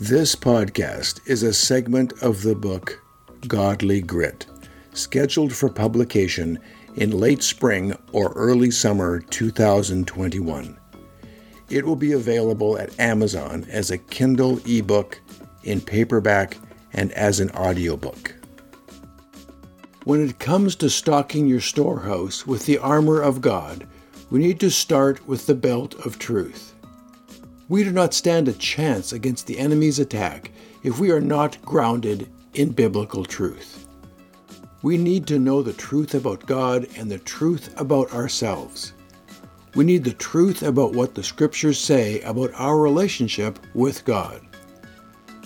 This podcast is a segment of the book Godly Grit, scheduled for publication in late spring or early summer 2021. It will be available at Amazon as a Kindle ebook, in paperback, and as an audiobook. When it comes to stocking your storehouse with the armor of God, we need to start with the belt of truth. We do not stand a chance against the enemy's attack if we are not grounded in biblical truth. We need to know the truth about God and the truth about ourselves. We need the truth about what the scriptures say about our relationship with God.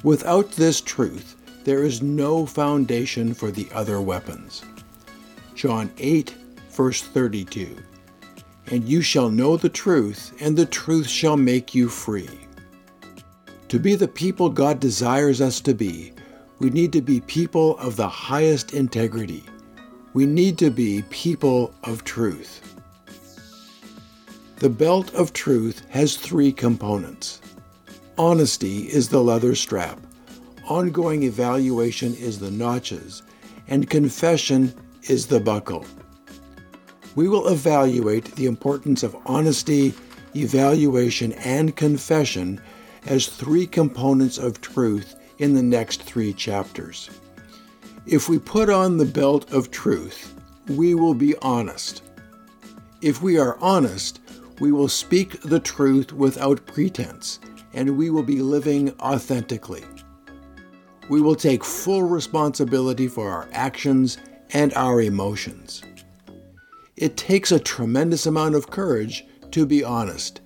Without this truth, there is no foundation for the other weapons. John 8, verse 32. And you shall know the truth, and the truth shall make you free. To be the people God desires us to be, we need to be people of the highest integrity. We need to be people of truth. The belt of truth has three components. Honesty is the leather strap, ongoing evaluation is the notches, and confession is the buckle. We will evaluate the importance of honesty, evaluation, and confession as three components of truth in the next three chapters. If we put on the belt of truth, we will be honest. If we are honest, we will speak the truth without pretense, and we will be living authentically. We will take full responsibility for our actions and our emotions. It takes a tremendous amount of courage to be honest.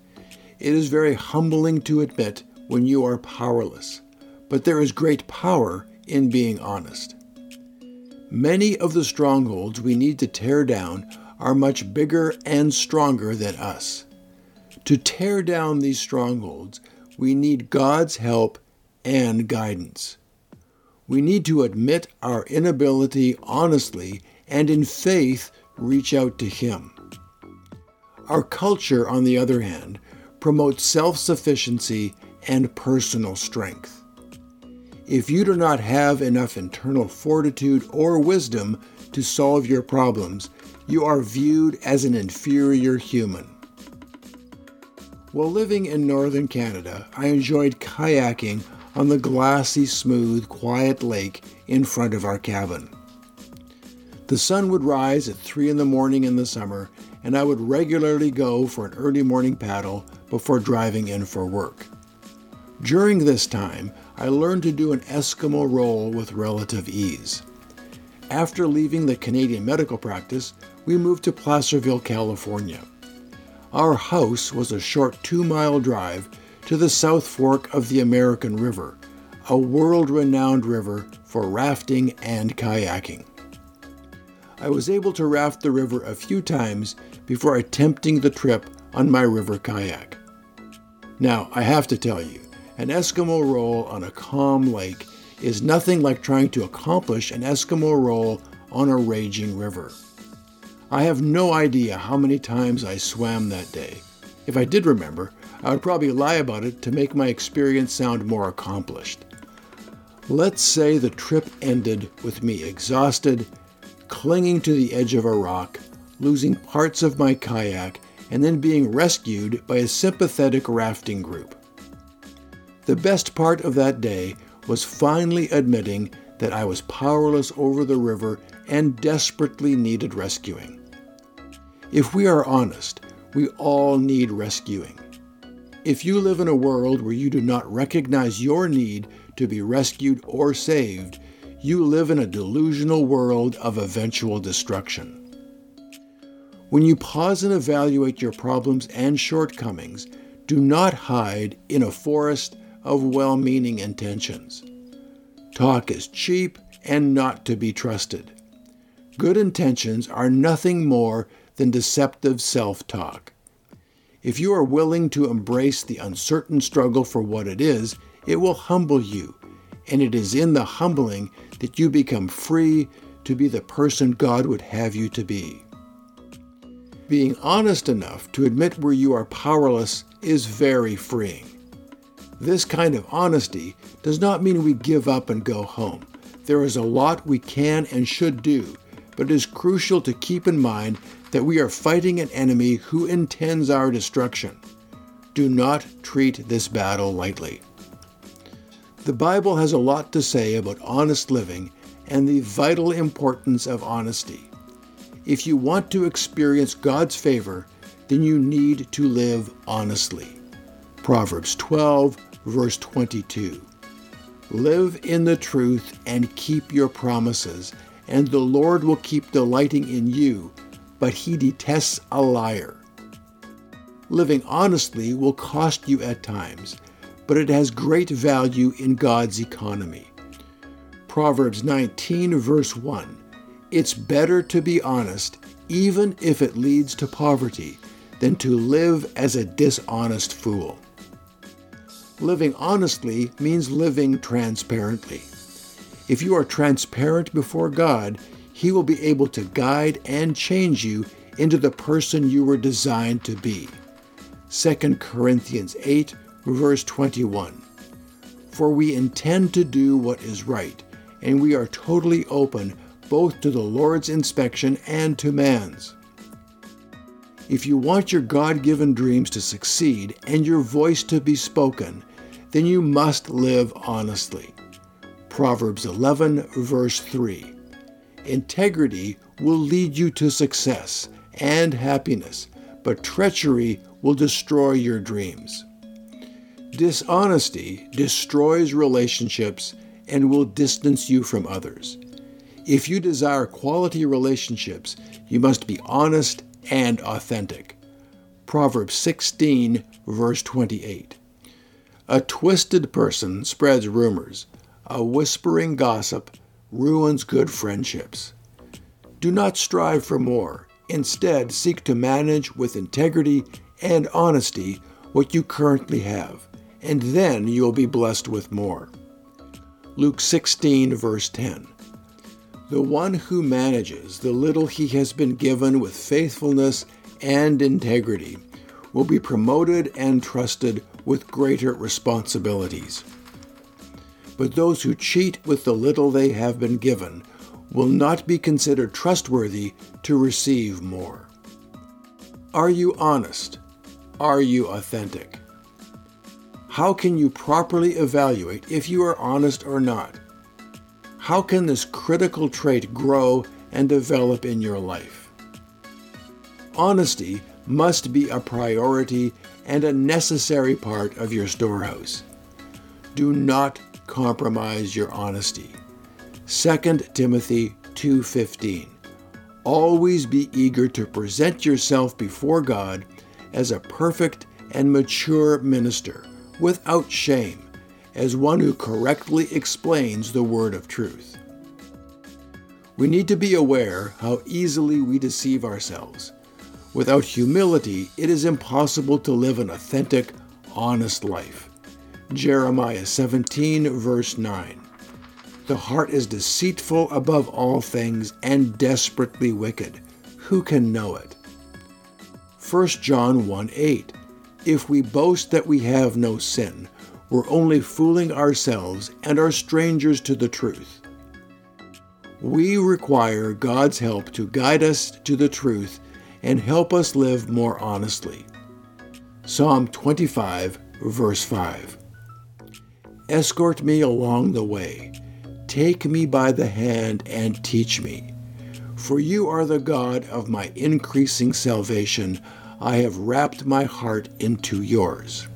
It is very humbling to admit when you are powerless, but there is great power in being honest. Many of the strongholds we need to tear down are much bigger and stronger than us. To tear down these strongholds, we need God's help and guidance. We need to admit our inability honestly and in faith reach out to Him. Our culture, on the other hand, promotes self sufficiency and personal strength. If you do not have enough internal fortitude or wisdom to solve your problems, you are viewed as an inferior human. While living in northern Canada, I enjoyed kayaking on the glassy, smooth, quiet lake in front of our cabin. The sun would rise at 3 in the morning in the summer, and I would regularly go for an early morning paddle before driving in for work. During this time, I learned to do an Eskimo roll with relative ease. After leaving the Canadian medical practice, we moved to Placerville, California. Our house was a short two mile drive to the South Fork of the American River, a world renowned river for rafting and kayaking. I was able to raft the river a few times before attempting the trip on my river kayak. Now, I have to tell you, an Eskimo roll on a calm lake is nothing like trying to accomplish an Eskimo roll on a raging river. I have no idea how many times I swam that day. If I did remember, I would probably lie about it to make my experience sound more accomplished. Let's say the trip ended with me exhausted, clinging to the edge of a rock, losing parts of my kayak, and then being rescued by a sympathetic rafting group. The best part of that day was finally admitting that I was powerless over the river and desperately needed rescuing. If we are honest, we all need rescuing. If you live in a world where you do not recognize your need to be rescued or saved, you live in a delusional world of eventual destruction. When you pause and evaluate your problems and shortcomings, do not hide in a forest of well meaning intentions. Talk is cheap and not to be trusted. Good intentions are nothing more than deceptive self talk. If you are willing to embrace the uncertain struggle for what it is, it will humble you. And it is in the humbling that you become free to be the person God would have you to be. Being honest enough to admit where you are powerless is very freeing. This kind of honesty does not mean we give up and go home. There is a lot we can and should do, but it is crucial to keep in mind that we are fighting an enemy who intends our destruction. Do not treat this battle lightly. The Bible has a lot to say about honest living and the vital importance of honesty. If you want to experience God's favor, then you need to live honestly. Proverbs 12, verse 22. Live in the truth and keep your promises, and the Lord will keep delighting in you, but he detests a liar. Living honestly will cost you at times, but it has great value in God's economy. Proverbs 19, verse 1 It's better to be honest, even if it leads to poverty, than to live as a dishonest fool. Living honestly means living transparently. If you are transparent before God, He will be able to guide and change you into the person you were designed to be. 2 Corinthians 8, verse 21. For we intend to do what is right, and we are totally open both to the Lord's inspection and to man's. If you want your God given dreams to succeed and your voice to be spoken, then you must live honestly. Proverbs 11, verse 3. Integrity will lead you to success and happiness, but treachery will destroy your dreams. Dishonesty destroys relationships and will distance you from others. If you desire quality relationships, you must be honest and authentic. Proverbs 16, verse 28. A twisted person spreads rumors. A whispering gossip ruins good friendships. Do not strive for more. Instead, seek to manage with integrity and honesty what you currently have, and then you will be blessed with more. Luke 16, verse 10. The one who manages the little he has been given with faithfulness and integrity will be promoted and trusted with greater responsibilities. But those who cheat with the little they have been given will not be considered trustworthy to receive more. Are you honest? Are you authentic? How can you properly evaluate if you are honest or not? How can this critical trait grow and develop in your life? Honesty must be a priority and a necessary part of your storehouse. Do not compromise your honesty. 2 Timothy 2:15 Always be eager to present yourself before God as a perfect and mature minister, without shame, as one who correctly explains the word of truth. We need to be aware how easily we deceive ourselves Without humility, it is impossible to live an authentic, honest life. Jeremiah 17, verse 9. The heart is deceitful above all things and desperately wicked. Who can know it? 1 John 1 8. If we boast that we have no sin, we're only fooling ourselves and are strangers to the truth. We require God's help to guide us to the truth and help us live more honestly. Psalm 25, verse 5. Escort me along the way. Take me by the hand and teach me. For you are the God of my increasing salvation. I have wrapped my heart into yours.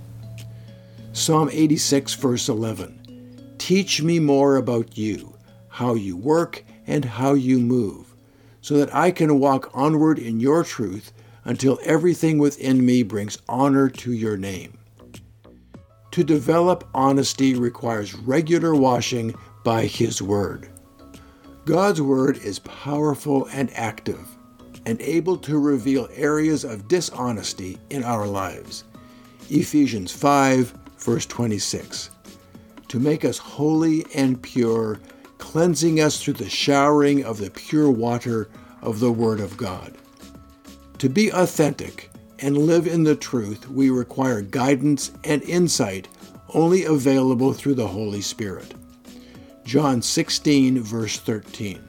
Psalm 86, verse 11. Teach me more about you, how you work and how you move so that I can walk onward in your truth until everything within me brings honor to your name. To develop honesty requires regular washing by His Word. God's Word is powerful and active and able to reveal areas of dishonesty in our lives. Ephesians 5, verse 26. To make us holy and pure cleansing us through the showering of the pure water of the Word of God. To be authentic and live in the truth, we require guidance and insight only available through the Holy Spirit. John 16, verse 13.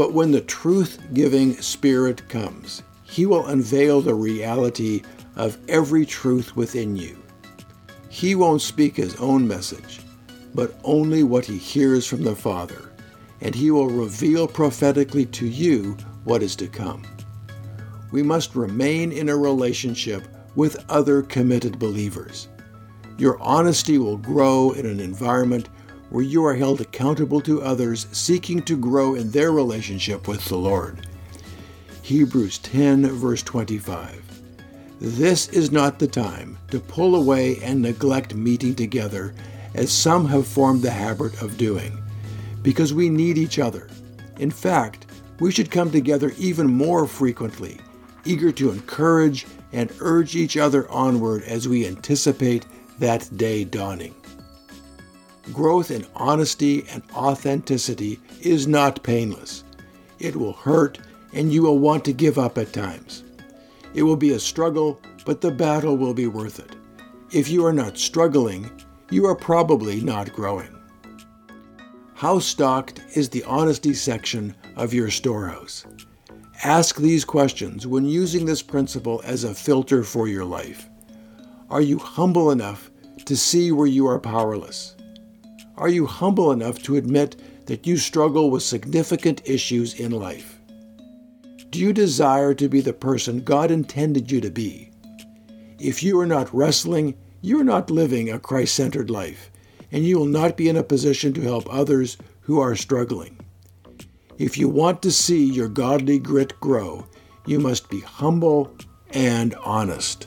But when the truth giving Spirit comes, he will unveil the reality of every truth within you. He won't speak his own message, but only what he hears from the Father, and he will reveal prophetically to you what is to come. We must remain in a relationship with other committed believers. Your honesty will grow in an environment where you are held accountable to others seeking to grow in their relationship with the Lord. Hebrews 10, verse 25. This is not the time to pull away and neglect meeting together, as some have formed the habit of doing, because we need each other. In fact, we should come together even more frequently, eager to encourage and urge each other onward as we anticipate that day dawning. Growth in honesty and authenticity is not painless. It will hurt, and you will want to give up at times. It will be a struggle, but the battle will be worth it. If you are not struggling, you are probably not growing. How stocked is the honesty section of your storehouse? Ask these questions when using this principle as a filter for your life. Are you humble enough to see where you are powerless? Are you humble enough to admit that you struggle with significant issues in life? Do you desire to be the person God intended you to be? If you are not wrestling, you are not living a Christ centered life, and you will not be in a position to help others who are struggling. If you want to see your godly grit grow, you must be humble and honest.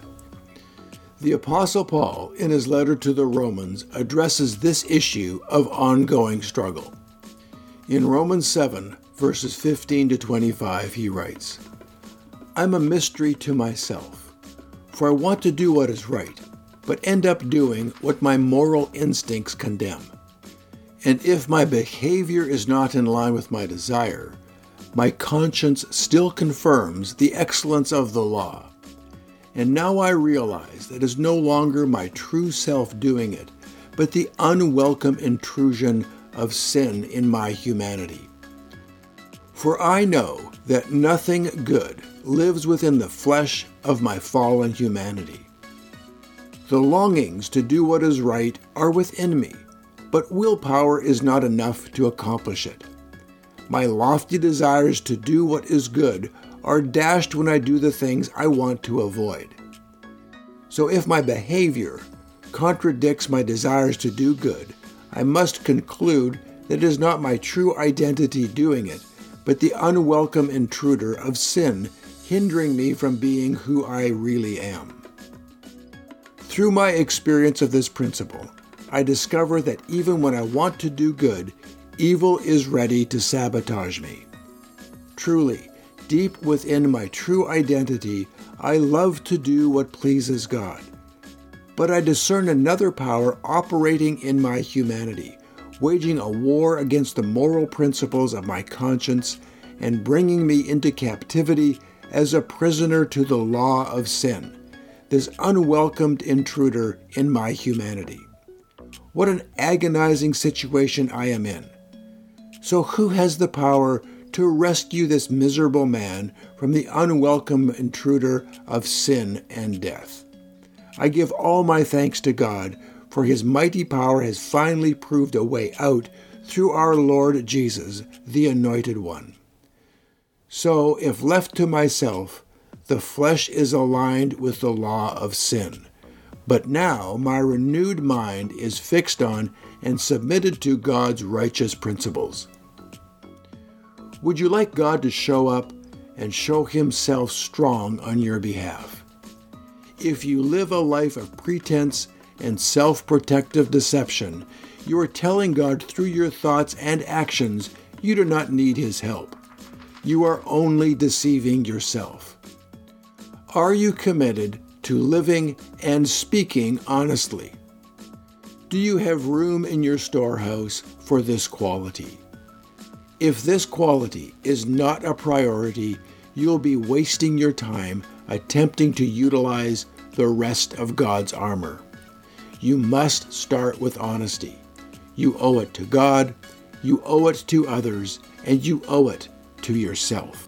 The Apostle Paul, in his letter to the Romans, addresses this issue of ongoing struggle. In Romans 7, verses 15 to 25, he writes I'm a mystery to myself, for I want to do what is right, but end up doing what my moral instincts condemn. And if my behavior is not in line with my desire, my conscience still confirms the excellence of the law. And now I realize that it is no longer my true self doing it, but the unwelcome intrusion of sin in my humanity. For I know that nothing good lives within the flesh of my fallen humanity. The longings to do what is right are within me but willpower is not enough to accomplish it. My lofty desires to do what is good are dashed when I do the things I want to avoid. So if my behavior contradicts my desires to do good, I must conclude that it is not my true identity doing it, but the unwelcome intruder of sin hindering me from being who I really am. Through my experience of this principle, I discover that even when I want to do good, evil is ready to sabotage me. Truly, deep within my true identity, I love to do what pleases God. But I discern another power operating in my humanity, waging a war against the moral principles of my conscience and bringing me into captivity as a prisoner to the law of sin, this unwelcomed intruder in my humanity. What an agonizing situation I am in. So, who has the power to rescue this miserable man from the unwelcome intruder of sin and death? I give all my thanks to God, for his mighty power has finally proved a way out through our Lord Jesus, the Anointed One. So, if left to myself, the flesh is aligned with the law of sin. But now my renewed mind is fixed on and submitted to God's righteous principles. Would you like God to show up and show Himself strong on your behalf? If you live a life of pretense and self protective deception, you are telling God through your thoughts and actions you do not need His help. You are only deceiving yourself. Are you committed to living and speaking honestly? Do you have room in your storehouse for this quality? If this quality is not a priority, you'll be wasting your time attempting to utilize the rest of God's armor. you must start with honesty. You owe it to God, you owe it to others, and you owe it to yourself.